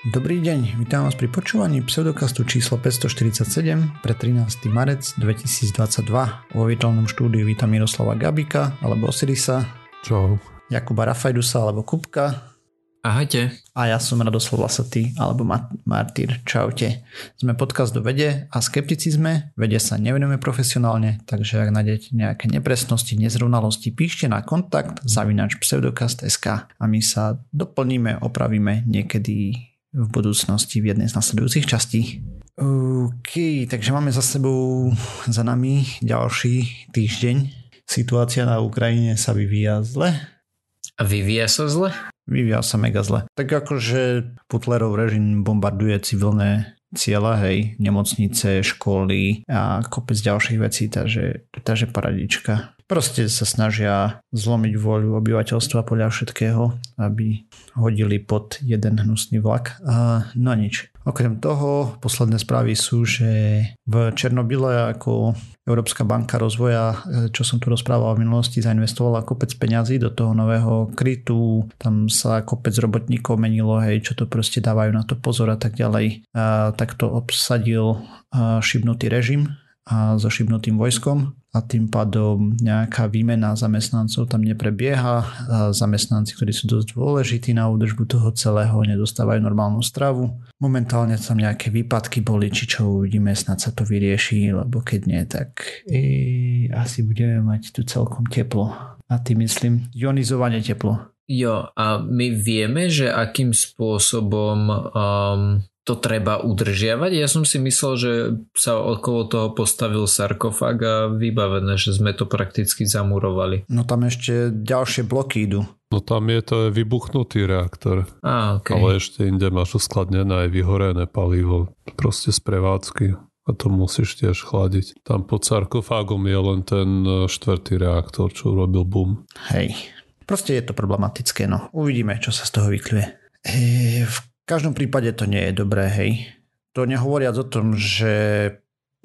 Dobrý deň, vítam vás pri počúvaní pseudokastu číslo 547 pre 13. marec 2022. Vo virtuálnom štúdiu vítam Miroslava Gabika alebo Osirisa. Čau. Jakuba Rafajdusa alebo Kupka. Ahojte. A ja som Radoslav Lasatý alebo Martyr. Čaute. Sme podcast do vede a skepticizme. Vede sa nevenujeme profesionálne, takže ak nájdete nejaké nepresnosti, nezrovnalosti, píšte na kontakt zavinač pseudokast.sk a my sa doplníme, opravíme niekedy v budúcnosti v jednej z nasledujúcich častí. OK, takže máme za sebou, za nami ďalší týždeň. Situácia na Ukrajine sa vyvíja zle. A vyvíja sa zle? Vyvíja sa mega zle. Tak akože Putlerov režim bombarduje civilné cieľa, hej, nemocnice, školy a kopec ďalších vecí, takže, takže paradička. Proste sa snažia zlomiť voľu obyvateľstva podľa všetkého, aby hodili pod jeden hnusný vlak. A no nič. Okrem toho, posledné správy sú, že v Černobyle ako Európska banka rozvoja, čo som tu rozprával v minulosti, zainvestovala kopec peňazí do toho nového krytu, tam sa kopec robotníkov menilo, hej, čo to proste dávajú na to pozor a tak ďalej. A tak to obsadil šibnutý režim a so šibnutým vojskom a tým pádom nejaká výmena zamestnancov tam neprebieha. Zamestnanci, ktorí sú dosť dôležití na údržbu toho celého, nedostávajú normálnu stravu. Momentálne tam nejaké výpadky boli, či čo uvidíme, snad sa to vyrieši, lebo keď nie, tak e, asi budeme mať tu celkom teplo. A tým myslím ionizovanie teplo. Jo, a my vieme, že akým spôsobom um, to treba udržiavať. Ja som si myslel, že sa okolo toho postavil sarkofag a vybavené, že sme to prakticky zamurovali. No tam ešte ďalšie bloky idú. No tam je to vybuchnutý reaktor. A, okay. Ale ešte inde máš uskladnené aj vyhorené palivo. Proste z prevádzky. A to musíš tiež chladiť. Tam pod sarkofágom je len ten e, štvrtý reaktor, čo urobil boom. Hej. Proste je to problematické, no. Uvidíme, čo sa z toho vykľuje. E, v každom prípade to nie je dobré, hej. To nehovoriac o tom, že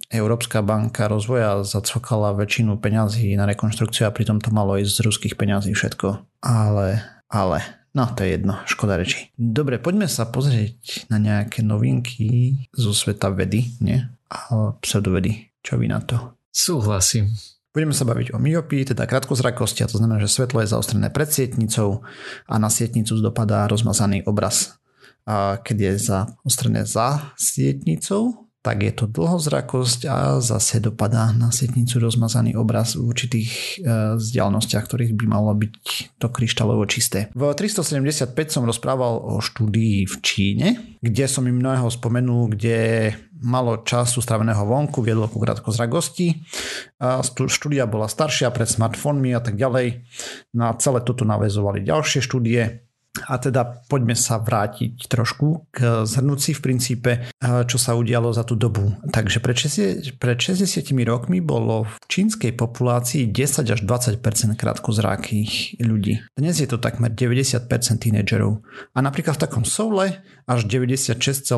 Európska banka rozvoja zacvokala väčšinu peňazí na rekonštrukciu a pritom to malo ísť z ruských peňazí všetko. Ale, ale, no to je jedno, škoda reči. Dobre, poďme sa pozrieť na nejaké novinky zo sveta vedy, nie? A pseudovedy. Čo vy na to? Súhlasím. Budeme sa baviť o myopii, teda krátkozrakosti, a to znamená, že svetlo je zaostrené pred sietnicou a na sietnicu dopadá rozmazaný obraz keď je zaostrené za sietnicou, tak je to dlhozrakosť a zase dopadá na sietnicu rozmazaný obraz v určitých e, vzdialenostiach, ktorých by malo byť to kryštálovo čisté. V 375 som rozprával o štúdii v Číne, kde som im mnohého spomenul, kde malo času straveného vonku, viedlo ku krátkozrakosti. Štúdia bola staršia pred smartfónmi a tak ďalej. Na celé toto navezovali ďalšie štúdie a teda poďme sa vrátiť trošku k zhrnúci v princípe, eh, čo sa udialo za tú dobu. Takže pred 60, pred 60 rokmi bolo v čínskej populácii 10 až 20% krátkozrákých ľudí. Dnes je to takmer 90 tínedžerov. A napríklad v takom Soule až 96,5%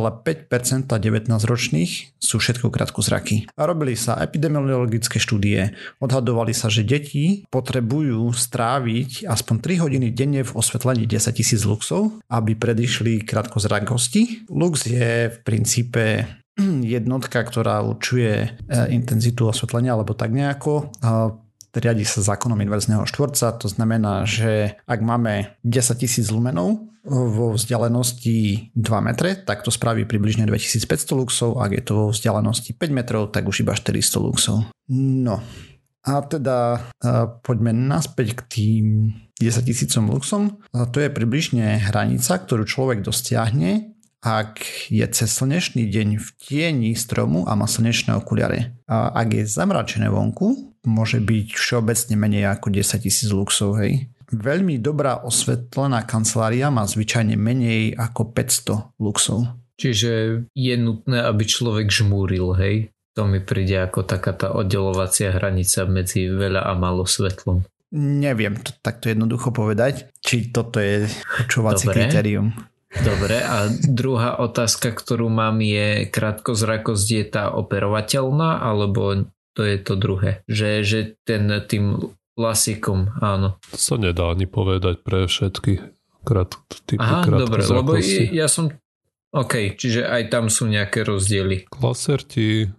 19-ročných sú všetko krátkozraky. A robili sa epidemiologické štúdie. Odhadovali sa, že deti potrebujú stráviť aspoň 3 hodiny denne v osvetlení 10 tisíc luxov, aby predišli krátkozrakosti. Lux je v princípe jednotka, ktorá určuje e, intenzitu osvetlenia alebo tak nejako riadi sa zákonom inverzného štvorca, to znamená, že ak máme 10 tisíc lumenov vo vzdialenosti 2 metre, tak to spraví približne 2500 luxov, ak je to vo vzdialenosti 5 metrov, tak už iba 400 luxov. No, a teda poďme naspäť k tým 10 tisícom luxom. A to je približne hranica, ktorú človek dosiahne, ak je cez slnečný deň v tieni stromu a má slnečné okuliare. A ak je zamračené vonku, môže byť všeobecne menej ako 10 tisíc luxov, hej. Veľmi dobrá osvetlená kancelária má zvyčajne menej ako 500 luxov. Čiže je nutné, aby človek žmúril, hej? To mi príde ako taká tá oddelovacia hranica medzi veľa a málo svetlom. Neviem to takto jednoducho povedať, či toto je určovacie kritérium. Dobre, a druhá otázka, ktorú mám je, krátkozrakosť je tá operovateľná, alebo to je to druhé. Že, že ten tým lasikom, áno. To sa nedá ani povedať pre všetky krát, typy Aha, dobre, lebo ja som OK, čiže aj tam sú nejaké rozdiely. Klaserti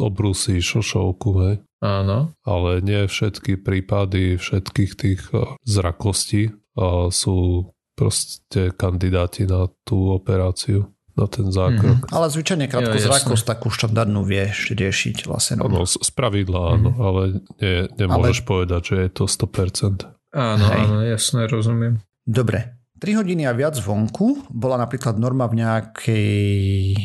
obrusí šošovku, hej. Áno. Ale nie všetky prípady všetkých tých eh, zrakostí eh, sú proste kandidáti na tú operáciu na ten zákrok. Mm-hmm. Ale zvyčajne krátko ja, zrakosť takú štandardnú vieš riešiť vlastne. Áno, z pravidla áno, mm-hmm. ale nie, nemôžeš ale... povedať, že je to 100%. Áno, Hej. áno, jasne, rozumiem. Dobre, 3 hodiny a viac vonku bola napríklad norma v nejakej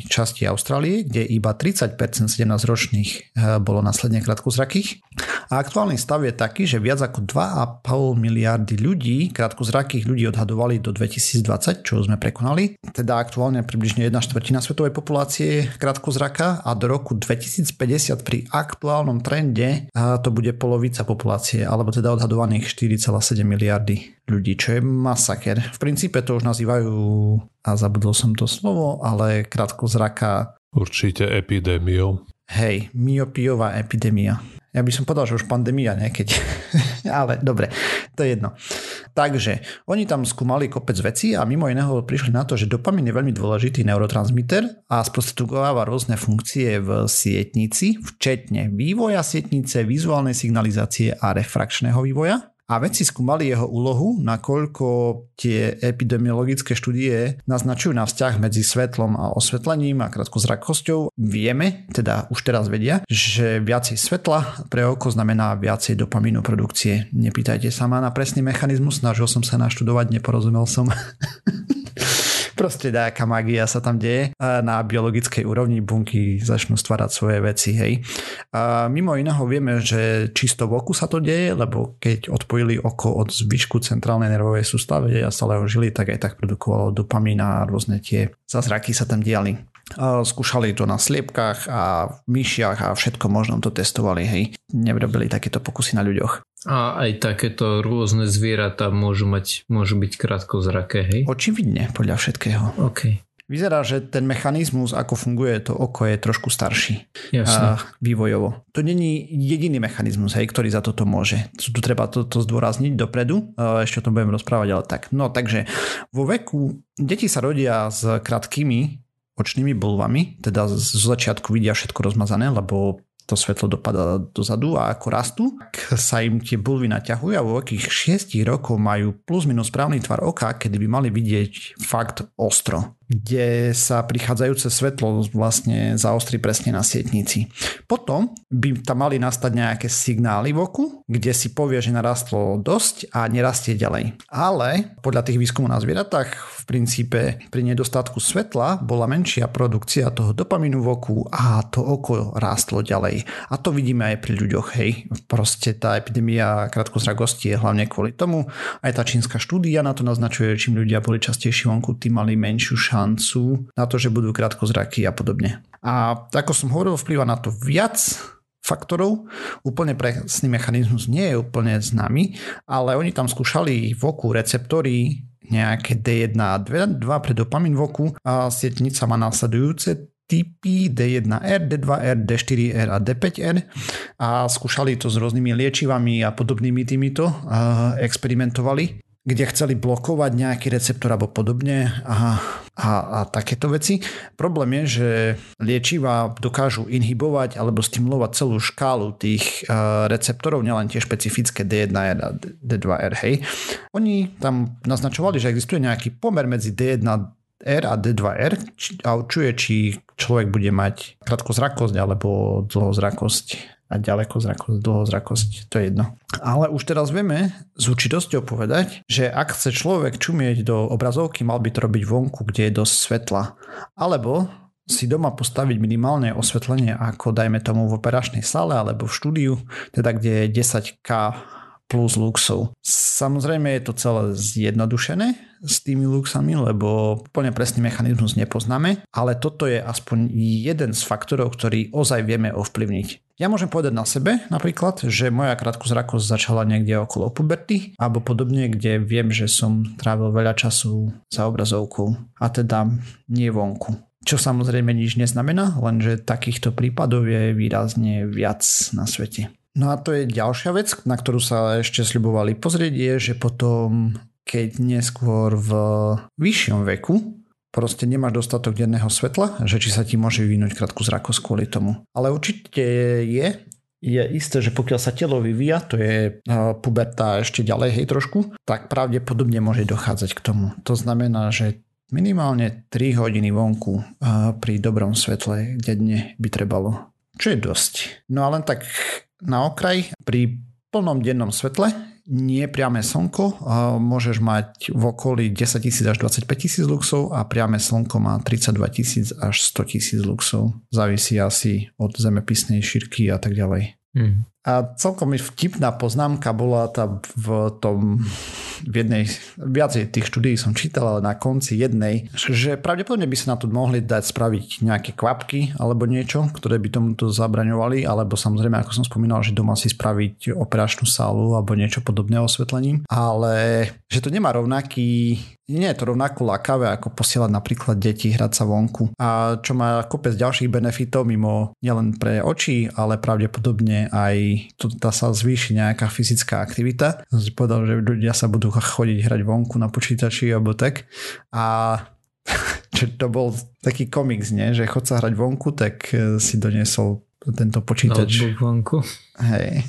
časti Austrálie, kde iba 30% 17-ročných eh, bolo následne krátkozrakých. A aktuálny stav je taký, že viac ako 2,5 miliardy ľudí, krátkozrakých ľudí odhadovali do 2020, čo sme prekonali. Teda aktuálne približne jedna štvrtina svetovej populácie krátkozraka a do roku 2050 pri aktuálnom trende eh, to bude polovica populácie, alebo teda odhadovaných 4,7 miliardy ľudí, čo je masaker. V princípe to už nazývajú, a zabudol som to slovo, ale krátko zraka. Určite epidémiou. Hej, myopiová epidémia. Ja by som povedal, že už pandémia niekedy. Ale dobre, to je jedno. Takže, oni tam skúmali kopec veci a mimo iného prišli na to, že dopamin je veľmi dôležitý neurotransmiter a sprostredkováva rôzne funkcie v sietnici, včetne vývoja sietnice, vizuálnej signalizácie a refrakčného vývoja a vedci skúmali jeho úlohu, nakoľko tie epidemiologické štúdie naznačujú na vzťah medzi svetlom a osvetlením a krátkozrakosťou. Vieme, teda už teraz vedia, že viacej svetla pre oko znamená viacej dopamínu produkcie. Nepýtajte sa ma na presný mechanizmus, snažil som sa naštudovať, neporozumel som. proste nejaká magia sa tam deje na biologickej úrovni bunky začnú stvárať svoje veci, hej. A mimo iného vieme, že čisto v oku sa to deje, lebo keď odpojili oko od zvyšku centrálnej nervovej sústavy a stále ho žili, tak aj tak produkovalo dopamín a rôzne tie zázraky sa tam diali. Skúšali to na sliepkách a myšiach a všetko možno to testovali, hej. Nevrobili takéto pokusy na ľuďoch. A aj takéto rôzne zvieratá môžu, mať, môžu byť krátko zraké, hej? Očividne, podľa všetkého. OK. Vyzerá, že ten mechanizmus, ako funguje to oko, je trošku starší Jasne. vývojovo. To není jediný mechanizmus, hej, ktorý za toto môže. Tu treba to, to zdôrazniť dopredu, ešte o tom budem rozprávať, ale tak. No takže vo veku deti sa rodia s krátkými očnými bulvami, teda zo začiatku vidia všetko rozmazané, lebo to svetlo dopadá dozadu a ako rastú, tak sa im tie bulvy naťahujú a vo veľkých 6 rokov majú plus minus správny tvar oka, kedy by mali vidieť fakt ostro kde sa prichádzajúce svetlo vlastne zaostrí presne na sietnici. Potom by tam mali nastať nejaké signály v oku, kde si povie, že narastlo dosť a nerastie ďalej. Ale podľa tých výskumov na zvieratách v princípe pri nedostatku svetla bola menšia produkcia toho dopamínu v oku a to oko rástlo ďalej. A to vidíme aj pri ľuďoch, hej. Proste tá epidémia krátkozrakosti je hlavne kvôli tomu. Aj tá čínska štúdia na to naznačuje, čím ľudia boli častejšie vonku, tým mali menšiu šancu šancu na to, že budú krátkozraky a podobne. A ako som hovoril, vplyva na to viac faktorov. Úplne presný mechanizmus nie je úplne známy, ale oni tam skúšali v oku receptory nejaké D1 a 2 pre dopamin v oku a sietnica má následujúce typy D1R, D2R, D4R a D5R a skúšali to s rôznymi liečivami a podobnými týmito experimentovali kde chceli blokovať nejaký receptor alebo podobne a, a, a takéto veci. Problém je, že liečiva dokážu inhibovať alebo stimulovať celú škálu tých uh, receptorov, nielen tie špecifické D1R a D2R. Hej. Oni tam naznačovali, že existuje nejaký pomer medzi D1R a D2R a určuje, či človek bude mať krátkozrakosť alebo dlhozrakosť a ďaleko zrakosť, dlho zrakosť, to je jedno. Ale už teraz vieme s určitosťou povedať, že ak chce človek čumieť do obrazovky, mal by to robiť vonku, kde je dosť svetla. Alebo si doma postaviť minimálne osvetlenie ako dajme tomu v operačnej sále alebo v štúdiu, teda kde je 10K plus luxov. Samozrejme je to celé zjednodušené s tými luxami, lebo úplne presný mechanizmus nepoznáme, ale toto je aspoň jeden z faktorov, ktorý ozaj vieme ovplyvniť. Ja môžem povedať na sebe napríklad, že moja krátkozrakosť začala niekde okolo puberty alebo podobne, kde viem, že som trávil veľa času za obrazovkou a teda nie vonku. Čo samozrejme nič neznamená, lenže takýchto prípadov je výrazne viac na svete. No a to je ďalšia vec, na ktorú sa ešte sľubovali pozrieť, je, že potom keď neskôr v vyššom veku proste nemáš dostatok denného svetla, že či sa ti môže vyvinúť krátku zrakosť kvôli tomu. Ale určite je, je isté, že pokiaľ sa telo vyvíja, to je puberta ešte ďalej, hej trošku, tak pravdepodobne môže dochádzať k tomu. To znamená, že minimálne 3 hodiny vonku pri dobrom svetle denne by trebalo. Čo je dosť. No a len tak na okraj, pri plnom dennom svetle, nie priame slnko, môžeš mať v okolí 10 tisíc až 25 tisíc luxov a priame slnko má 32 tisíc až 100 tisíc luxov. Závisí asi od zemepisnej šírky a tak ďalej. Mm. A celkom vtipná poznámka bola tá v tom, v jednej, viacej tých štúdií som čítal, ale na konci jednej, že pravdepodobne by sa na to mohli dať spraviť nejaké kvapky alebo niečo, ktoré by tomuto zabraňovali, alebo samozrejme, ako som spomínal, že doma si spraviť operačnú sálu alebo niečo podobné osvetlením, ale že to nemá rovnaký nie je to rovnako lakavé ako posielať napríklad deti hrať sa vonku. A čo má kopec ďalších benefitov mimo nielen pre oči, ale pravdepodobne aj to dá sa zvýši nejaká fyzická aktivita. Som si povedal, že ľudia sa budú chodiť hrať vonku na počítači alebo tak. A čo to bol taký komiks, nie? že chod sa hrať vonku, tak eh, si doniesol tento počítač. Notebook vonku. Hej.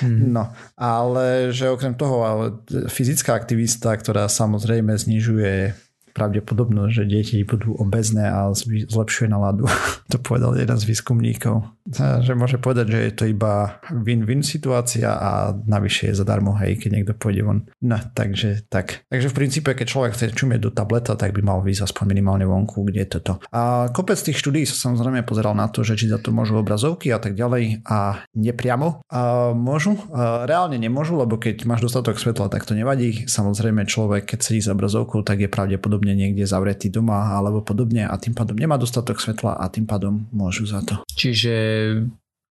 Hmm. No, ale že okrem toho ale fyzická aktivista, ktorá samozrejme znižuje pravdepodobnosť, že deti budú obezné a zlepšuje náladu. to povedal jeden z výskumníkov. Že môže povedať, že je to iba win-win situácia a navyše je zadarmo, hej, keď niekto pôjde von. No, takže tak. Takže v princípe, keď človek chce čumieť do tableta, tak by mal výsť aspoň minimálne vonku, kde je toto. A kopec tých štúdí sa samozrejme pozeral na to, že či za to môžu obrazovky a tak ďalej a nepriamo a môžu. A reálne nemôžu, lebo keď máš dostatok svetla, tak to nevadí. Samozrejme človek, keď sedí za obrazovkou, tak je pravdepodobne pravdepodobne niekde zavretý doma alebo podobne a tým pádom nemá dostatok svetla a tým pádom môžu za to. Čiže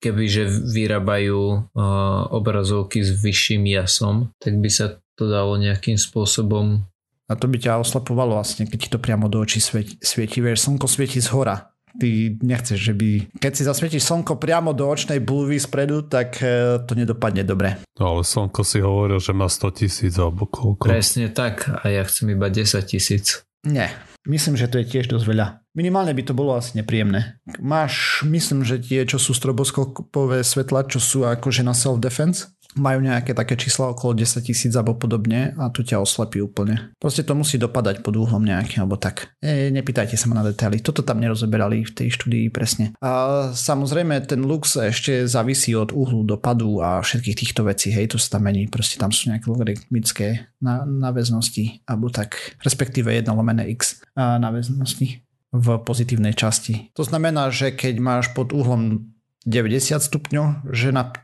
kebyže vyrábajú uh, obrazovky s vyšším jasom, tak by sa to dalo nejakým spôsobom a to by ťa oslepovalo vlastne, keď ti to priamo do očí svieti. svieti. Vieš, slnko svieti z hora. Ty nechceš, že by... Keď si zasvietiš slnko priamo do očnej bulvy spredu, tak e, to nedopadne dobre. No ale slnko si hovoril, že má 100 tisíc alebo koľko. Presne tak a ja chcem iba 10 tisíc. Nie, myslím, že to je tiež dosť veľa. Minimálne by to bolo asi nepríjemné. Máš, myslím, že tie, čo sú stroboskopové svetla, čo sú akože na self-defense, majú nejaké také čísla okolo 10 tisíc alebo podobne a tu ťa oslepí úplne. Proste to musí dopadať pod úhlom nejakým alebo tak. E, nepýtajte sa ma na detaily, toto tam nerozoberali v tej štúdii presne. A samozrejme ten lux ešte závisí od uhlu dopadu a všetkých týchto vecí, hej, to sa tam mení, proste tam sú nejaké logaritmické náväznosti alebo tak, respektíve 1 lomené x náväznosti v pozitívnej časti. To znamená, že keď máš pod uhlom 90 stupňov, že na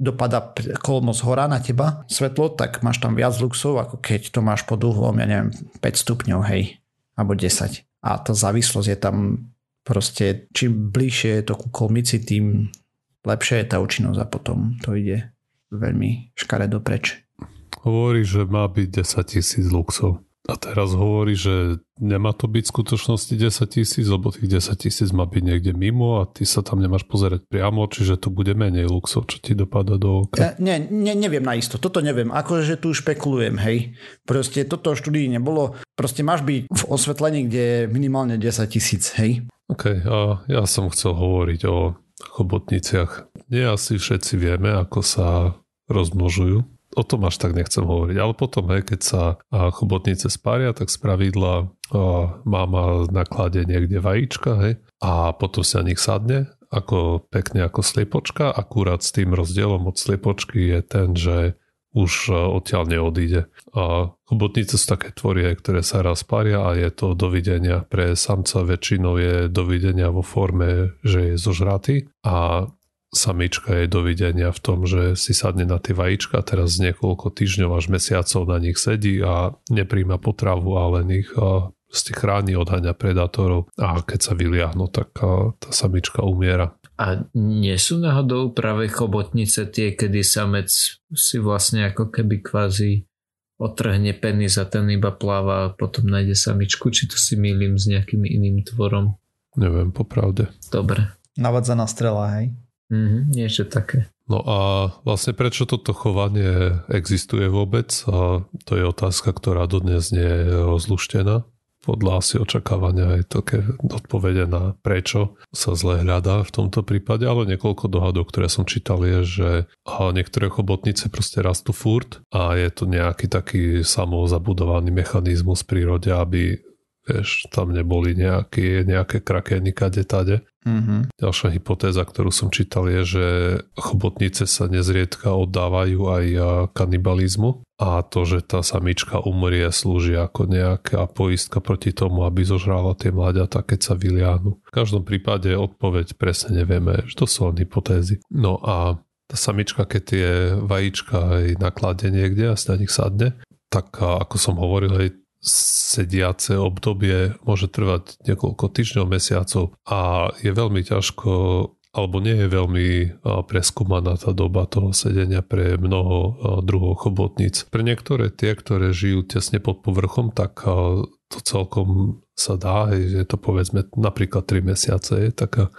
dopada kolmo z hora na teba svetlo, tak máš tam viac luxov, ako keď to máš pod uhlom, ja neviem, 5 stupňov, hej, alebo 10. A tá závislosť je tam proste, čím bližšie je to ku kolmici, tým lepšia je tá účinnosť a potom to ide veľmi škaredo preč. Hovorí, že má byť 10 tisíc luxov. A teraz hovorí, že nemá to byť v skutočnosti 10 tisíc, lebo tých 10 tisíc má byť niekde mimo a ty sa tam nemáš pozerať priamo, čiže to bude menej luxov, čo ti dopada do oka. Ja, nie, nie, neviem na isto, toto neviem, akože tu špekulujem, hej. Proste toto štúdii nebolo, proste máš byť v osvetlení, kde je minimálne 10 tisíc, hej. OK, a ja som chcel hovoriť o chobotniciach. Nie asi všetci vieme, ako sa rozmnožujú o tom až tak nechcem hovoriť. Ale potom, hej, keď sa chobotnice spária, tak z pravidla mama naklade niekde vajíčka hej, a potom sa nich sadne ako pekne ako sliepočka. Akurát s tým rozdielom od sliepočky je ten, že už odtiaľ neodíde. A chobotnice sú také tvorie, ktoré sa raz paria a je to dovidenia. Pre samca väčšinou je dovidenia vo forme, že je zožratý a samička jej dovidenia v tom, že si sadne na tie vajíčka, teraz niekoľko týždňov až mesiacov na nich sedí a nepríjma potravu a len ich proste chráni, odhaňa predátorov a keď sa vyliahnu, tak tá samička umiera. A nie sú náhodou práve chobotnice tie, kedy samec si vlastne ako keby kvázi otrhne penis a ten iba pláva a potom nájde samičku, či to si mýlim s nejakým iným tvorom? Neviem, popravde. Dobre. Navadzaná strela, hej? Mm-hmm, niečo také. No a vlastne prečo toto chovanie existuje vôbec? A to je otázka, ktorá dodnes nie je rozluštená. podľa asi očakávania aj také odpovede na prečo sa zle hľadá v tomto prípade, ale niekoľko dohadov, ktoré som čítal je, že niektoré chobotnice proste rastú furt a je to nejaký taký samozabudovaný mechanizmus v prírode, aby vieš, tam neboli nejaké, nejaké krakény kade tade. Mm-hmm. Ďalšia hypotéza, ktorú som čítal je, že chobotnice sa nezriedka oddávajú aj kanibalizmu a to, že tá samička umrie slúži ako nejaká poistka proti tomu, aby zožrala tie mláďatá, keď sa vyliahnu. V každom prípade odpoveď presne nevieme, že to sú len hypotézy. No a tá samička, keď tie vajíčka aj naklade niekde a sa na nich sadne, tak ako som hovoril, aj sediace obdobie môže trvať niekoľko týždňov, mesiacov a je veľmi ťažko alebo nie je veľmi preskúmaná tá doba toho sedenia pre mnoho druhov chobotníc. Pre niektoré tie, ktoré žijú tesne pod povrchom, tak to celkom sa dá, je to povedzme napríklad 3 mesiace, je taká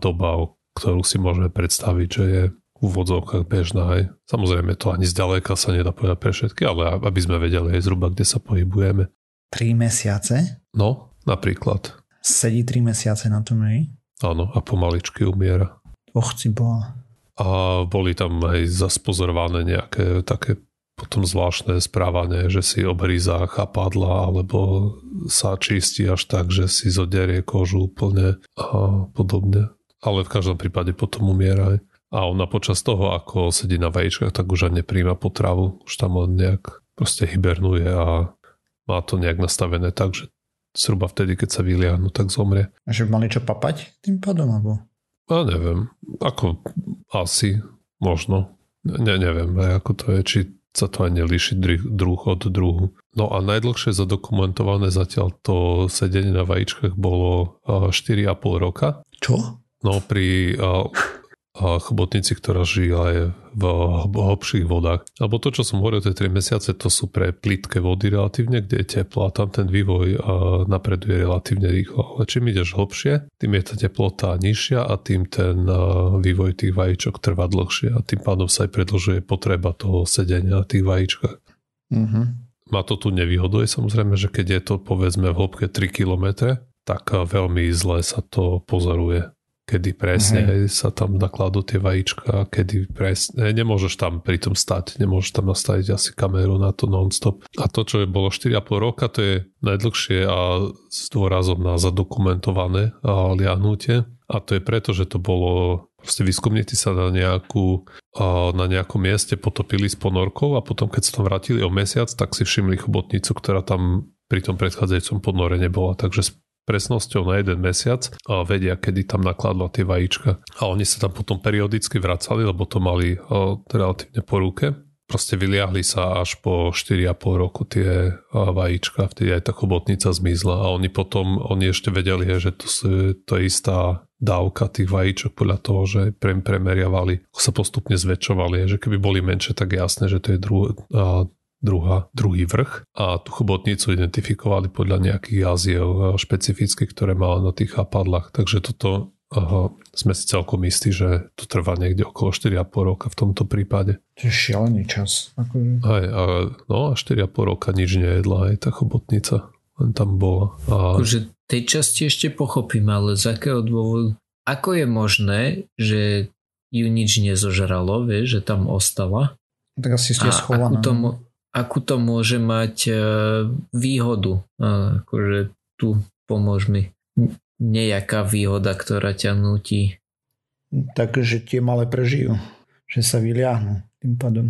doba, ktorú si môžeme predstaviť, že je úvodzovkách bežná. Hej. Samozrejme to ani zďaleka sa nedá povedať pre všetky, ale aby sme vedeli aj zhruba, kde sa pohybujeme. 3 mesiace? No, napríklad. Sedí 3 mesiace na tom, hej? Áno, a pomaličky umiera. Och, si bola. A boli tam aj zaspozorované nejaké také potom zvláštne správanie, že si obríza chapadla alebo sa čistí až tak, že si zoderie kožu úplne a podobne. Ale v každom prípade potom umiera aj a ona počas toho, ako sedí na vajíčkach, tak už ani nepríjma potravu, už tam len nejak proste hibernuje a má to nejak nastavené tak, že zhruba vtedy, keď sa vyliahnu, tak zomrie. A že mali čo papať tým pádom? Alebo? Ja neviem, ako asi, možno. Ne, neviem, ako to je, či sa to aj nelíši druh od druhu. No a najdlhšie zadokumentované zatiaľ to sedenie na vajíčkach bolo 4,5 roka. Čo? No pri chobotnici, ktorá žije aj v hlbších vodách. Alebo to, čo som hovoril, tie 3 mesiace, to sú pre plítke vody relatívne, kde je teplo a tam ten vývoj napreduje relatívne rýchlo. Ale čím ideš hlbšie, tým je tá teplota nižšia a tým ten vývoj tých vajíčok trvá dlhšie a tým pádom sa aj predlžuje potreba toho sedenia na tých vajíčkach. Mm-hmm. Má to tu nevýhodu, je samozrejme, že keď je to povedzme v hĺbke 3 km, tak veľmi zle sa to pozoruje kedy presne uh-huh. sa tam nakladú tie vajíčka, kedy presne, nemôžeš tam pri tom stať, nemôžeš tam nastaviť asi kameru na to non-stop. A to, čo je bolo 4,5 roka, to je najdlhšie a s dôrazom na zadokumentované a liahnutie. A to je preto, že to bolo proste výskumníci sa na, nejakú, na nejakom mieste potopili s ponorkou a potom keď sa tam vrátili o mesiac, tak si všimli chobotnicu, ktorá tam pri tom predchádzajúcom ponore nebola. Takže presnosťou na jeden mesiac a vedia, kedy tam nakladla tie vajíčka. A oni sa tam potom periodicky vracali, lebo to mali relatívne po ruke. Proste vyliahli sa až po 4,5 roku tie vajíčka, vtedy aj tá chobotnica zmizla a oni potom, oni ešte vedeli, že to, sú, to je istá dávka tých vajíčok podľa toho, že pre, premeriavali, sa postupne zväčšovali, že keby boli menšie, tak jasné, že to je dru, druhá, druhý vrch a tú chobotnicu identifikovali podľa nejakých jaziev eh, špecifických, ktoré mala na tých chápadlách. Takže toto aha, sme si celkom istí, že to trvá niekde okolo 4,5 roka v tomto prípade. To je šialený čas. Akože... Aj, a, no a 4,5 roka nič nejedla aj tá chobotnica. Len tam bola. A... Akože tej časti ešte pochopím, ale z akého dôvodu? Ako je možné, že ju nič nezožralo, vieš, že tam ostala? Tak asi ste schovaná. Akú tomu, akú to môže mať e, výhodu. Akože tu pomôž mi nejaká výhoda, ktorá ťa nutí. Takže tie malé prežijú, že sa vyliahnu tým pádom.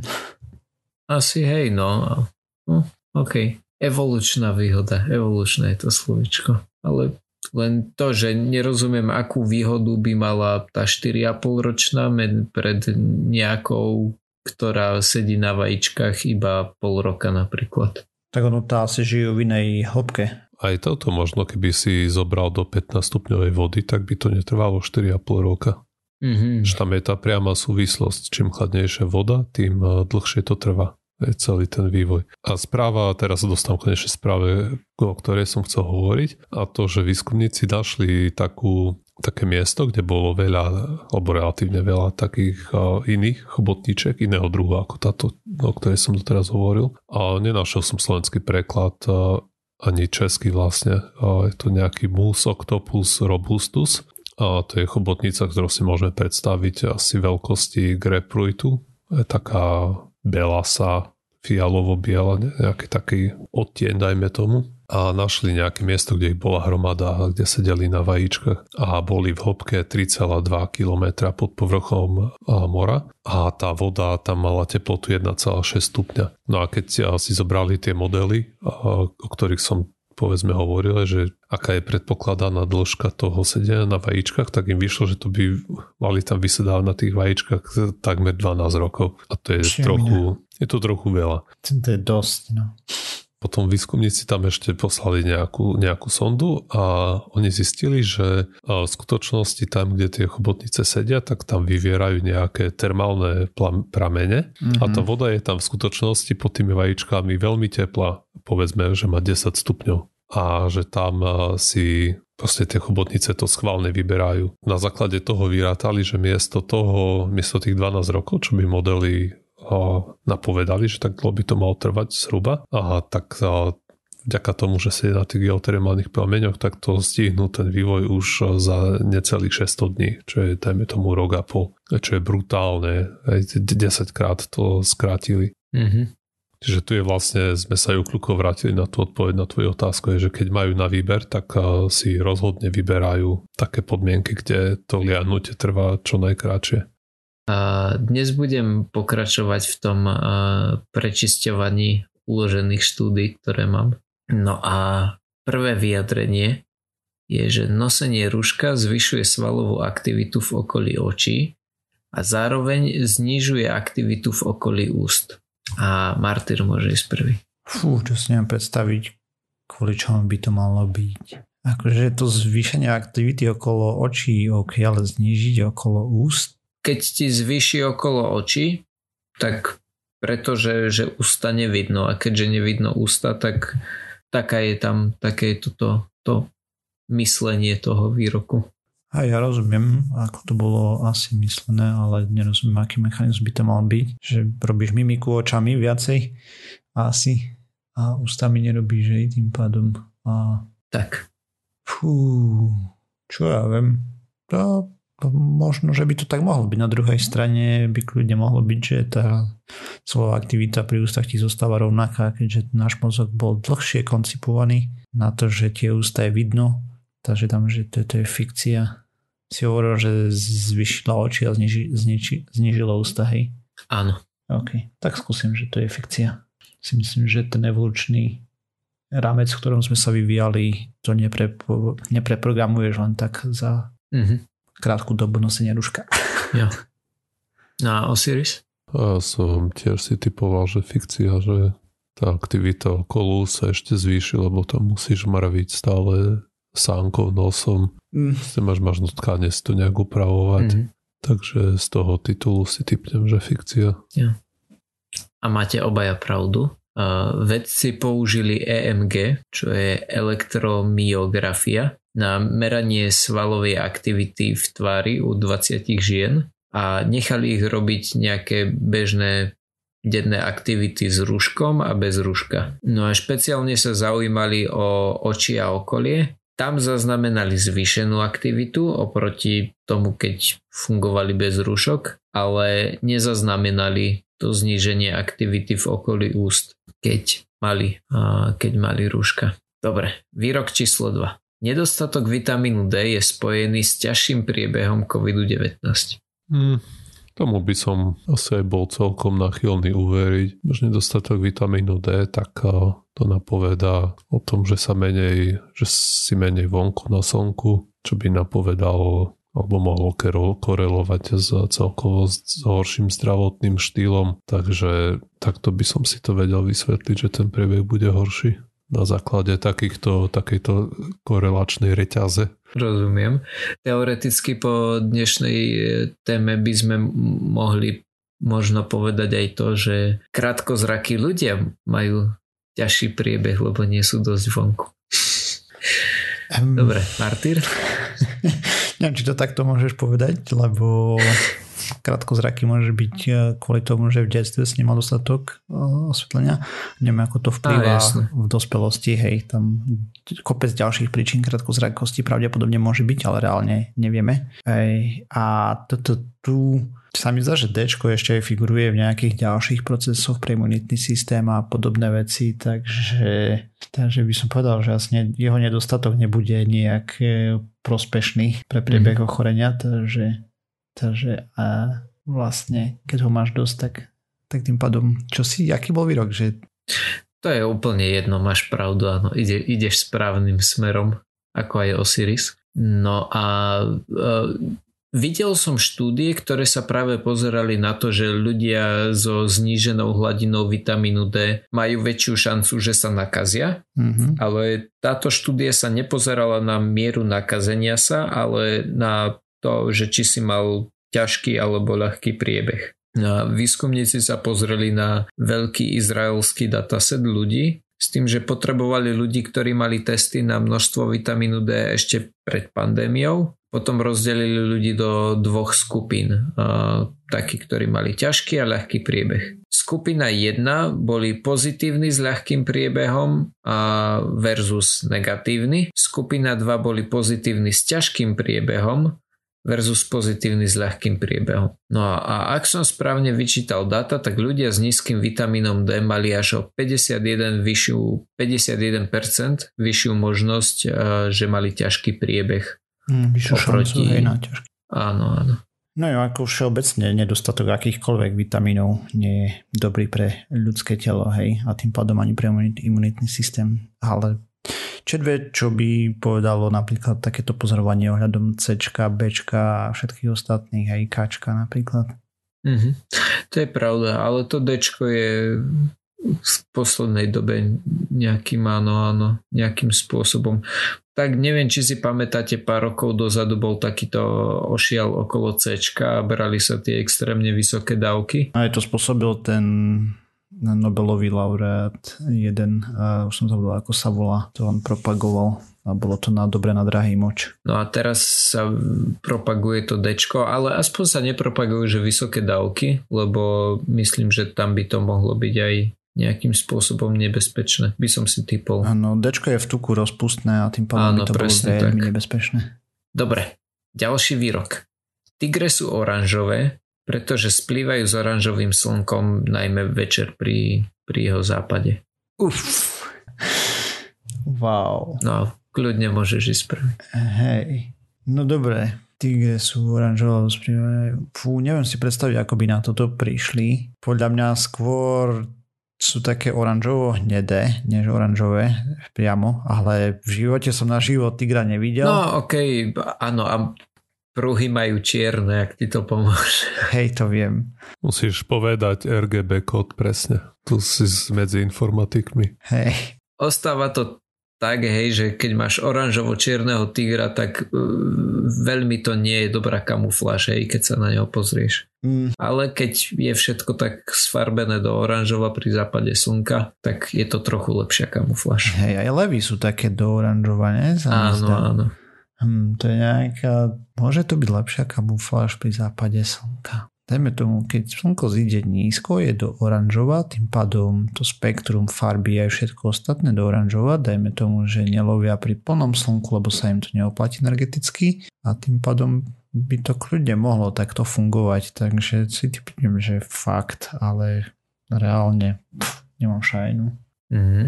Asi hej, no. no OK. Evolučná výhoda. Evolučné je to slovičko. Ale len to, že nerozumiem, akú výhodu by mala tá 4,5 ročná pred nejakou ktorá sedí na vajíčkach iba pol roka napríklad. Tak ono tá asi žijú v inej hĺbke. Aj toto možno, keby si zobral do 15 stupňovej vody, tak by to netrvalo 4,5 roka. Mm-hmm. Že tam je tá priama súvislosť. Čím chladnejšia voda, tým eh, dlhšie to trvá. Celý ten vývoj. A správa, teraz sa dostávam konečne správe, o ktorej som chcel hovoriť, a to, že výskumníci našli takú také miesto, kde bolo veľa, alebo relatívne veľa takých iných chobotníček, iného druhu ako táto, o ktorej som teraz hovoril. A nenašiel som slovenský preklad ani česky vlastne. Je to nejaký Mus octopus robustus. A to je chobotnica, ktorú si môžeme predstaviť asi veľkosti grapefruitu. Je taká belasa, fialovo-biela, nejaký taký odtieň, dajme tomu. A našli nejaké miesto, kde ich bola hromada, kde sedeli na vajíčkach a boli v hĺbke 3,2 km pod povrchom mora. A tá voda tam mala teplotu 1,6 stupňa. No a keď si zobrali tie modely, o ktorých som povedzme hovoril, že aká je predpokladaná dĺžka toho sedenia na vajíčkach, tak im vyšlo, že to by mali tam vysedávať na tých vajíčkach takmer 12 rokov. A to je trochu, je to trochu veľa. To je dosť, no. Potom výskumníci tam ešte poslali nejakú, nejakú sondu a oni zistili, že v skutočnosti tam, kde tie chobotnice sedia, tak tam vyvierajú nejaké termálne pramene mm-hmm. a tá mhm. voda je tam v skutočnosti pod tými vajíčkami veľmi teplá. Povedzme, že má 10 stupňov a že tam si proste tie chobotnice to schválne vyberajú. Na základe toho vyrátali, že miesto toho, miesto tých 12 rokov, čo by modely napovedali, že tak dlho by to malo trvať zhruba. A tak vďaka tomu, že si na tých geotermálnych prameňoch, tak to stihnú ten vývoj už za necelých 600 dní, čo je dajme tomu rok a pol, čo je brutálne. 10 krát to skrátili. Mm-hmm. Čiže tu je vlastne, sme sa ju kľúko vrátili na tú odpoveď na tvoju otázku, je, že keď majú na výber, tak si rozhodne vyberajú také podmienky, kde to liahnutie trvá čo najkrátšie. Dnes budem pokračovať v tom prečisťovaní uložených štúdí, ktoré mám. No a prvé vyjadrenie je, že nosenie rúška zvyšuje svalovú aktivitu v okolí očí a zároveň znižuje aktivitu v okolí úst. A Martyr môže ísť prvý. Fú, čo si neviem predstaviť, kvôli čomu by to malo byť. Akože to zvýšenie aktivity okolo očí, ok, ale znižiť okolo úst, keď ti zvýši okolo očí, tak pretože že ústa nevidno a keďže nevidno ústa, tak taká je tam, také je toto to myslenie toho výroku. A ja rozumiem, ako to bolo asi myslené, ale nerozumiem, aký mechanizmus by to mal byť. Že robíš mimiku očami viacej asi a ústami nerobíš aj tým pádom. A... Tak. Fú, čo ja viem. To možno, že by to tak mohlo byť. Na druhej strane by kľudne mohlo byť, že tá slová aktivita pri ústach ti zostáva rovnaká, keďže náš mozog bol dlhšie koncipovaný na to, že tie ústa je vidno, takže tam, že to, to je fikcia. Si hovoril, že zvyšila oči a zniži, zniži, znižila ústa, hej? Áno. OK, tak skúsim, že to je fikcia. Si myslím, že ten evolučný rámec, v ktorom sme sa vyvíjali, to nepre, nepreprogramuješ len tak za mm-hmm krátku dobu nosenia ruška. Ja. A Osiris? Ja som tiež si typoval, že fikcia, že tá aktivita okolo sa ešte zvýši, lebo tam musíš mraviť stále sánkou, nosom. Mm. Máš možno tkanie si to nejak upravovať. Mm. Takže z toho titulu si typnem, že fikcia. Ja. A máte obaja pravdu. Uh, vedci použili EMG, čo je elektromyografia, na meranie svalovej aktivity v tvári u 20 žien a nechali ich robiť nejaké bežné denné aktivity s rúškom a bez rúška. No a špeciálne sa zaujímali o oči a okolie. Tam zaznamenali zvýšenú aktivitu oproti tomu, keď fungovali bez rúšok, ale nezaznamenali to zníženie aktivity v okolí úst, keď mali, keď mali rúška. Dobre, výrok číslo 2. Nedostatok vitamínu D je spojený s ťažším priebehom COVID-19. Hmm, tomu by som asi bol celkom nachylný uveriť. Že nedostatok vitamínu D, tak to napovedá o tom, že sa menej, že si menej vonku na slnku, čo by napovedalo alebo mohlo korelovať s celkovo s horším zdravotným štýlom. Takže takto by som si to vedel vysvetliť, že ten priebeh bude horší na základe takýchto, takejto korelačnej reťaze. Rozumiem. Teoreticky po dnešnej e, téme by sme mohli možno povedať aj to, že krátkozrakí ľudia majú ťažší priebeh, lebo nie sú dosť vonku. Dobre, Martyr? Neviem, či to takto môžeš povedať, lebo krátkozraký môže byť e, kvôli tomu, že v detstve si nemal dostatok e, osvetlenia. Neviem, ako to vplyvá a, v dospelosti. Hej, tam kopec ďalších príčin krátkozrakosti pravdepodobne môže byť, ale reálne nevieme. Hej, a toto tu sa mi zdá, že D ešte figuruje v nejakých ďalších procesoch pre imunitný systém a podobné veci, takže, takže by som povedal, že vlastne jeho nedostatok nebude nejak e, prospešný pre priebeh mm. ochorenia, takže, takže a vlastne keď ho máš dosť, tak, tak tým pádom, čo si, aký bol výrok, že to je úplne jedno, máš pravdu, áno, ide, ideš správnym smerom, ako aj Osiris. No a e, Videl som štúdie, ktoré sa práve pozerali na to, že ľudia so zníženou hladinou vitamínu D majú väčšiu šancu, že sa nakazia, mm-hmm. ale táto štúdia sa nepozerala na mieru nakazenia sa, ale na to, že či si mal ťažký alebo ľahký priebeh. A výskumníci sa pozreli na veľký izraelský dataset ľudí, s tým, že potrebovali ľudí, ktorí mali testy na množstvo vitamínu D ešte pred pandémiou potom rozdelili ľudí do dvoch skupín. Takí, ktorí mali ťažký a ľahký priebeh. Skupina 1 boli pozitívni s ľahkým priebehom versus negatívny. Skupina 2 boli pozitívni s ťažkým priebehom versus pozitívny s ľahkým priebehom. No a, a ak som správne vyčítal data, tak ľudia s nízkym vitamínom D mali až o 51, vyššiu, 51% vyššiu možnosť, že mali ťažký priebeh Mm, vyššiu oproti... šancu, hej, na ťažké. Áno, áno. No jo, ako všeobecne nedostatok akýchkoľvek vitamínov nie je dobrý pre ľudské telo, hej, a tým pádom ani pre imunitný systém. Ale čedve, čo by povedalo napríklad takéto pozorovanie ohľadom C, B a všetkých ostatných, hej, K napríklad. Mm-hmm. To je pravda, ale to D je v poslednej dobe nejakým, áno, áno, nejakým spôsobom. Tak neviem, či si pamätáte, pár rokov dozadu bol takýto ošial okolo C a brali sa tie extrémne vysoké dávky. Aj to spôsobil ten Nobelový laureát jeden, a už som zabudol, ako sa volá, to on propagoval a bolo to na dobre na drahý moč. No a teraz sa propaguje to dečko, ale aspoň sa nepropagujú, že vysoké dávky, lebo myslím, že tam by to mohlo byť aj nejakým spôsobom nebezpečné, by som si typol. Áno, Dčko je v tuku rozpustné a tým pádom by to bolo veľmi nebezpečné. Dobre, ďalší výrok. Tigre sú oranžové, pretože splývajú s oranžovým slnkom najmä večer pri, pri jeho západe. Uf. Wow. No, kľudne môžeš ísť prvý. Hej. No dobre, tigre sú oranžové Fú, neviem si predstaviť, ako by na toto prišli. Podľa mňa skôr sú také oranžovo hnedé, než oranžové priamo, ale v živote som na život tigra nevidel. No okej, okay, áno a pruhy majú čierne, ak ti to pomôže. Hej, to viem. Musíš povedať RGB kód presne. Tu si medzi informatikmi. Hej. Ostáva to tak, hej, že keď máš oranžovo-čierneho tigra, tak uh, veľmi to nie je dobrá kamufláž, hej, keď sa na neho pozrieš. Mm. Ale keď je všetko tak sfarbené do oranžova pri západe slnka, tak je to trochu lepšia kamufláž. Hej, aj levy sú také do oranžova, ne? Áno, áno. Hm, to je nejaká... Môže to byť lepšia kamufláž pri západe slnka dajme tomu, keď slnko zíde nízko, je do oranžova, tým pádom to spektrum farby aj všetko ostatné do oranžova, dajme tomu, že nelovia pri plnom slnku, lebo sa im to neoplatí energeticky a tým pádom by to kľudne mohlo takto fungovať, takže si typnem, že fakt, ale reálne pff, nemám šajnu. Mm-hmm.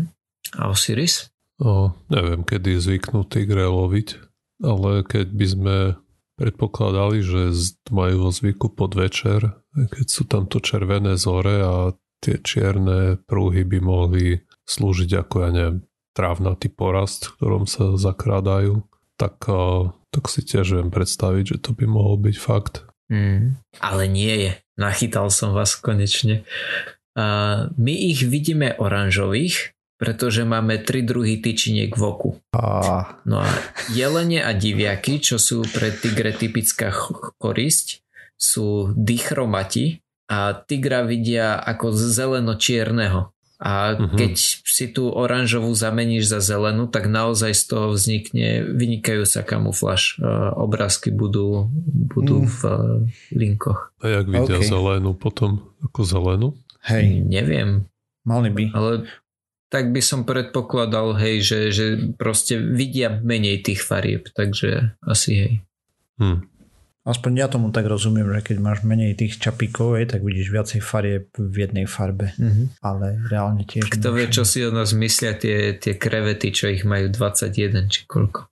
A Osiris? O, neviem, kedy zvyknú tigre loviť, ale keď by sme predpokladali, že majú vo zvyku podvečer, keď sú tamto červené zore a tie čierne prúhy by mohli slúžiť ako, ja neviem, trávnatý porast, v ktorom sa zakrádajú, tak, tak si tiež viem predstaviť, že to by mohol byť fakt. Mm, ale nie je. Nachytal som vás konečne. Uh, my ich vidíme oranžových, pretože máme tri druhy tyčiniek v oku. No a jelene a diviaky, čo sú pre tigre typická korisť, sú dichromati a tigra vidia ako zeleno-čierneho. A uh-huh. keď si tú oranžovú zameníš za zelenú, tak naozaj z toho vznikne vynikajúca kamufláž. Obrázky budú, budú mm. v linkoch. A jak vidia okay. zelenú potom ako zelenú? Hej. Neviem. Mali by. Ale tak by som predpokladal, hej, že, že proste vidia menej tých farieb, takže asi hej. Hmm. Aspoň ja tomu tak rozumiem, že keď máš menej tých čapíkov, tak vidíš viacej farieb v jednej farbe. Mm-hmm. Ale reálne tiež... Kto vie, čo si o nás myslia tie, tie krevety, čo ich majú 21 či koľko.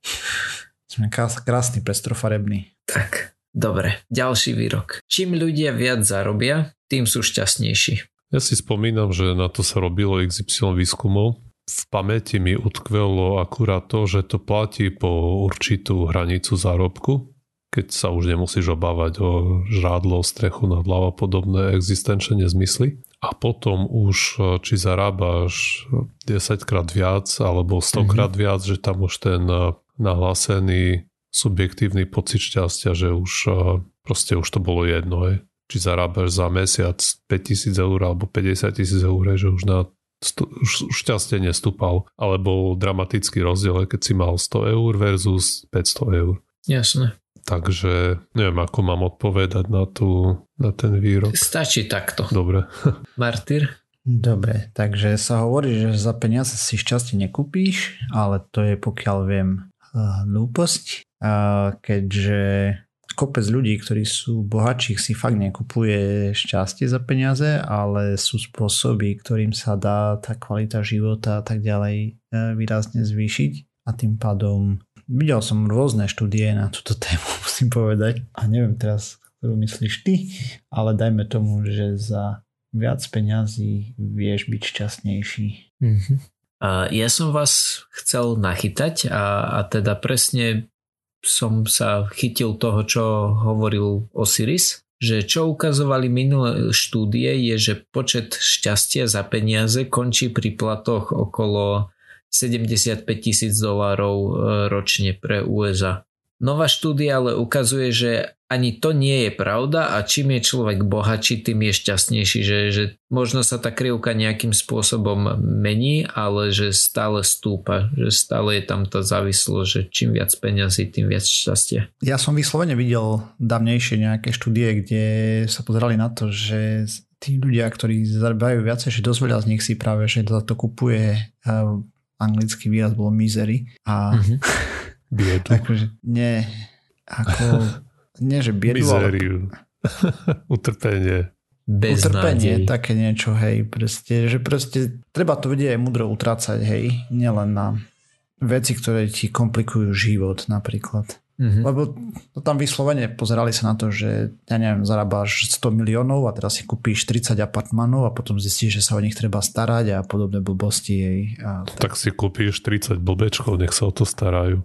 Sme krásny, pestrofarebný. Tak, dobre. Ďalší výrok. Čím ľudia viac zarobia, tým sú šťastnejší. Ja si spomínam, že na to sa robilo XY výskumov. V pamäti mi utkvelo akurát to, že to platí po určitú hranicu zárobku, keď sa už nemusíš obávať o žrádlo, strechu nad hlava podobné existenčné nezmysly. A potom už či zarábaš 10 krát viac alebo 100 krát mm-hmm. viac, že tam už ten e, nahlásený subjektívny pocit šťastia, že už e, proste už to bolo jedno. Hej. Či zarábaš za mesiac 5000 eur alebo 50 tisíc eur, že už na už šťastie nestúpal, ale bol dramatický rozdiel, keď si mal 100 eur versus 500 eur. Jasné. Takže neviem, ako mám odpovedať na, tú, na ten výrok. Stačí takto. Dobre. Martyr? Dobre, takže sa hovorí, že za peniaze si šťastie nekúpíš, ale to je pokiaľ viem hlúposť, keďže kopec ľudí, ktorí sú bohatší, si fakt nekupuje šťastie za peniaze, ale sú spôsoby, ktorým sa dá tá kvalita života a tak ďalej e, výrazne zvýšiť a tým pádom videl som rôzne štúdie na túto tému, musím povedať. A neviem teraz, ktorú myslíš ty, ale dajme tomu, že za viac peňazí vieš byť šťastnejší. Mm-hmm. Ja som vás chcel nachytať a, a teda presne som sa chytil toho, čo hovoril Osiris, že čo ukazovali minulé štúdie je, že počet šťastia za peniaze končí pri platoch okolo 75 tisíc dolárov e, ročne pre USA. Nová štúdia ale ukazuje, že ani to nie je pravda a čím je človek bohatší, tým je šťastnejší, že, že možno sa tá krivka nejakým spôsobom mení, ale že stále stúpa, že stále je tam tá závislosť, že čím viac peňazí, tým viac šťastia. Ja som vyslovene videl dávnejšie nejaké štúdie, kde sa pozerali na to, že tí ľudia, ktorí zarábajú viacej, že dosť veľa z nich si práve, že za to kupuje eh, anglický výraz bol misery a mm-hmm. biedu. akože, nie, ako, nie, že biedu, Mizériu. Ale... Utrpenie. Bez Utrpenie, nádej. také niečo, hej, proste, že proste treba to vedieť aj mudro utrácať, hej, nielen na veci, ktoré ti komplikujú život napríklad. Mm-hmm. Lebo to tam vyslovene pozerali sa na to, že ja neviem, zarábáš 100 miliónov a teraz si kúpíš 30 apartmanov a potom zistíš, že sa o nich treba starať a podobné blbosti. Hej. A tak. tak si kúpíš 30 blbečkov, nech sa o to starajú.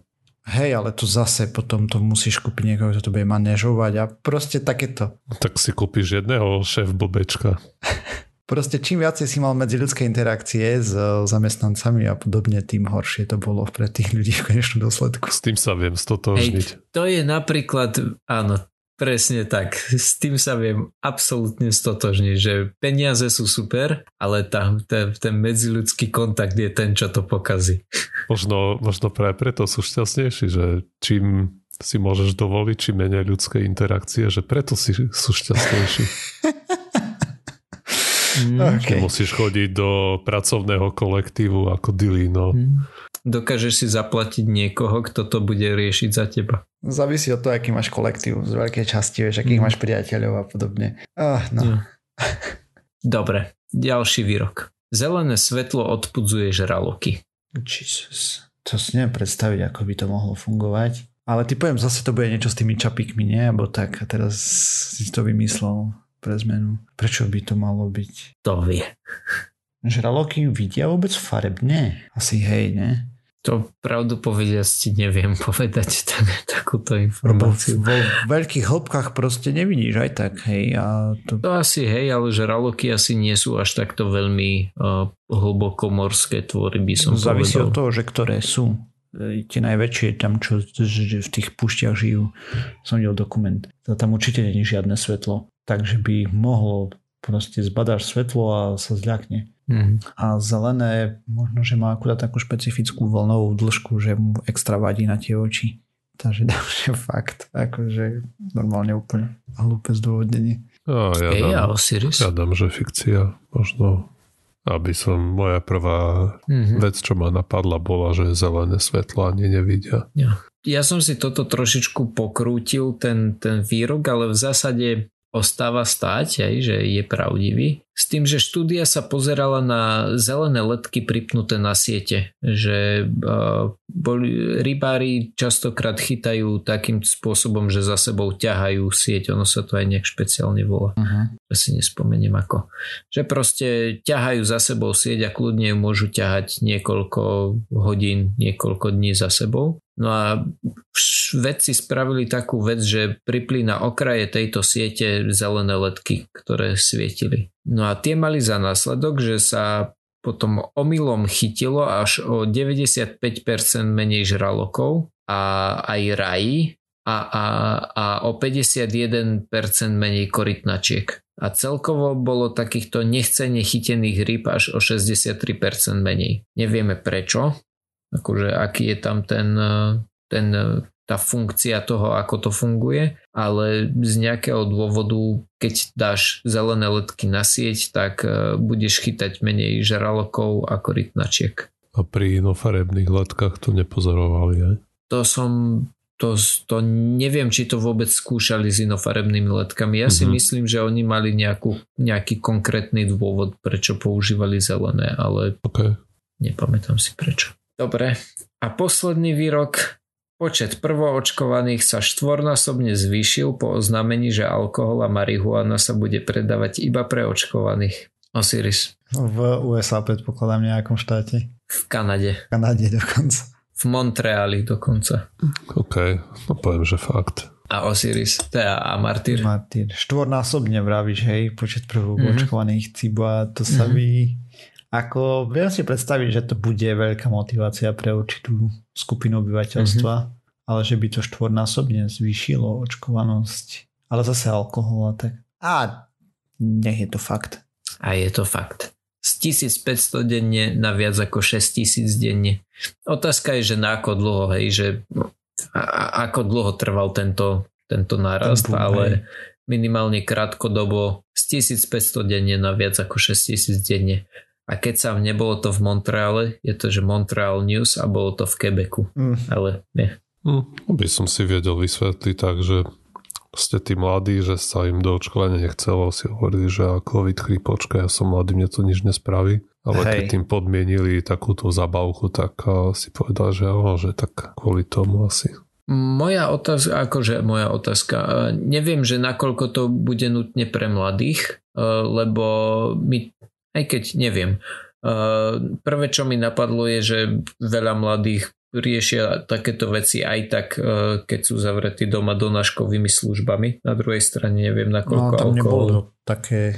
Hej, ale to zase potom to musíš kúpiť niekoho, kto to bude manažovať a proste takéto. Tak si kúpiš jedného šéf blbečka. proste čím viacej si mal medzi ľudské interakcie s zamestnancami a podobne, tým horšie to bolo pre tých ľudí v konečnom dôsledku. S tým sa viem stotožniť. Hej, to je napríklad, áno, presne tak. S tým sa viem absolútne stotožniť, že peniaze sú super, ale tam ten, ten medziľudský kontakt je ten, čo to pokazí. Možno, možno práve preto sú šťastnejší, že čím si môžeš dovoliť, čím menej ľudské interakcie, že preto si sú šťastnejší. Okay. Musíš chodiť do pracovného kolektívu ako Dilino. Mm. Dokážeš si zaplatiť niekoho, kto to bude riešiť za teba. Závisí od toho, aký máš kolektív. Z veľkej časti, vieš, akých mm. máš priateľov a podobne. Ah, no. Yeah. Dobre, ďalší výrok. Zelené svetlo odpudzuje žraloky. Jesus. To si neviem predstaviť, ako by to mohlo fungovať. Ale ty poviem, zase to bude niečo s tými čapíkmi, nie? Abo tak, a teraz si to vymyslel pre zmenu. Prečo by to malo byť? To vie. Žraloky vidia vôbec farebne? Asi hej, ne? To pravdu povedia ti neviem povedať tak, takúto informáciu. Vo veľkých hĺbkach proste nevidíš aj tak, hej. A to... to asi hej, ale žraloky asi nie sú až takto veľmi uh, hlbokomorské tvory, by som Závisí povedal. od toho, že ktoré sú. E, tie najväčšie tam, čo v tých púšťach žijú. Som videl dokument. Tam určite není žiadne svetlo takže by mohlo proste zbadáš svetlo a sa zľakne. Mm. A zelené možno, že má akurát takú špecifickú vlnovú dĺžku, že mu extra vadí na tie oči. Takže ďalší fakt, akože normálne úplne hlúpe zdôvodnenie. A ja, Ej, dám, Osiris? ja dám, že fikcia. Možno, aby som, moja prvá Mhm. vec, čo ma napadla, bola, že zelené svetlo ani nevidia. Ja som si toto trošičku pokrútil, ten, ten výrok, ale v zásade ostáva stáť, aj, že je pravdivý. S tým, že štúdia sa pozerala na zelené letky pripnuté na siete, že uh, boli, rybári častokrát chytajú takým spôsobom, že za sebou ťahajú sieť, ono sa to aj nejak špeciálne volá Uh-huh. ja si nespomeniem ako. Že proste ťahajú za sebou sieť a kľudne ju môžu ťahať niekoľko hodín, niekoľko dní za sebou. No a vedci spravili takú vec, že pripli na okraje tejto siete zelené ledky, ktoré svietili. No a tie mali za následok, že sa potom omylom chytilo až o 95% menej žralokov a aj rají a, a, a o 51% menej korytnačiek. A celkovo bolo takýchto nechcene chytených rýb až o 63% menej. Nevieme prečo, akože aký je tam ten, ten, tá funkcia toho, ako to funguje, ale z nejakého dôvodu, keď dáš zelené letky na sieť, tak eh, budeš chytať menej žralokov ako rytnačiek. A pri inofarebných letkách to nepozorovali, aj? To som to, to neviem, či to vôbec skúšali s inofarebnými letkami. Ja si Mhm. myslím, že oni mali nejakú, nejaký konkrétny dôvod, prečo používali zelené, ale OK. nepamätám si prečo. Dobre. A posledný výrok. Počet prvoočkovaných sa štvornásobne zvýšil po oznámení, že alkohol a marihuana sa bude predávať iba pre očkovaných. Osiris. V USA predpokladám nejakom štáte. V Kanade. V Kanade dokonca. V Montreali dokonca. OK, no poviem, že fakt. A Osiris. Teda a Martyr. Martin, štvornásobne vravíš, hej, počet prvú Mhm. očkovaných ciba, to sa Mhm. mi... Ako, viem si predstaviť, že to bude veľká motivácia pre určitú skupinu obyvateľstva, ale že by to štvornásobne zvýšilo očkovanosť. Ale zase alkohol a tak. A nech je to fakt. A je to fakt. Z 1500 denne na viac ako 6000 denne. Otázka je, že na ako dlho, hej, že a, a, ako dlho trval tento, tento nárast, Ten boom, ale hej. minimálne krátkodobo z 1500 denne na viac ako 6000 denne. A keď sa nebolo to v Montreale, je to, že Montreal News a bolo to v Quebecu. Mm. Ale nie. Hm, by som si vedel vysvetliť tak, že ste tí mladí, že sa im do očkovania nechcelo, si hovorili, že a COVID chrípočka, ja som mladý, mne to nič nespraví. Ale Hej. keď tým podmienili takúto zabavku, tak si povedal, že áno, že tak kvôli tomu asi. Moja otázka, akože moja otázka, neviem, že nakoľko to bude nutne pre mladých, lebo my, aj keď neviem, prvé čo mi napadlo je, že veľa mladých riešia takéto veci aj tak, keď sú zavretí doma donáškovými službami. Na druhej strane neviem, No nakoľko tam alkohol. nebolo také,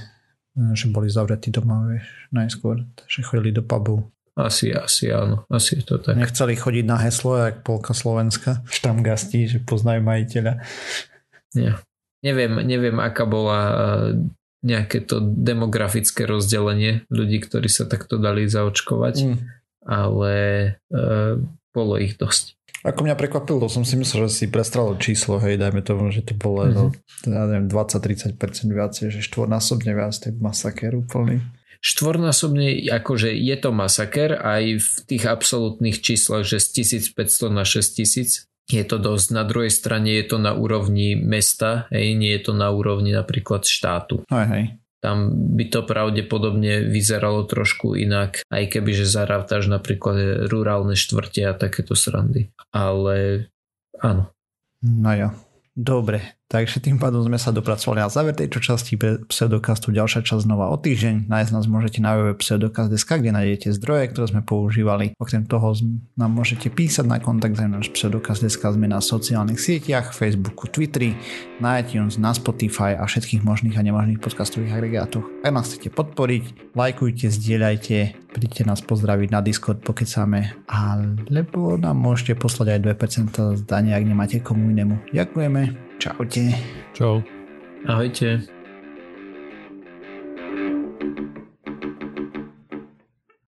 že boli zavretí doma, vieš, najskôr. Takže chodili do pubu. Asi, asi áno, asi je to tak. Nechceli chodiť na heslo, jak polka Slovenska. Štamgasti, že poznajú majiteľa. Nie. Neviem, neviem, aká bola nejaké to demografické rozdelenie ľudí, ktorí sa takto dali zaočkovať, Mm. ale e, bolo ich dosť. Ako mňa prekvapilo, som si myslel, že si prestralo číslo, hej, dajme tomu, že to bolo Mhm. mm-hmm. ja neviem, 20-30% viacej, že štvornásobne viac, to je masaker úplný. Štvornásobne, akože je to masaker aj v tých absolútnych číslach, že z 1500 na 6000 je to dosť. Na druhej strane je to na úrovni mesta, hej, nie je to na úrovni napríklad štátu. Hej, hej. Tam by to pravdepodobne vyzeralo trošku inak, aj keby, že zarátaš napríklad rurálne štvrte a takéto srandy. Ale áno. No jo. Dobre, takže tým pádom sme sa dopracovali na záver tejto časti pseudokastu. Ďalšia časť znova o týždeň. Nájsť nás môžete na pseudokast.sk, kde nájdete zdroje, ktoré sme používali. Okrem toho nám môžete písať na kontakt za náš pseudokast.sk. Sme na sociálnych sieťach, Facebooku, Twitteri, na iTunes, na Spotify a všetkých možných a nemožných podcastových agregátoch. Ak nás chcete podporiť, lajkujte, zdieľajte, príďte nás pozdraviť na Discord, pokecáme, alebo nám môžete poslať aj 2% zdania, ak nemáte komu inému. Ďakujeme, čaute. Čau. Ahojte.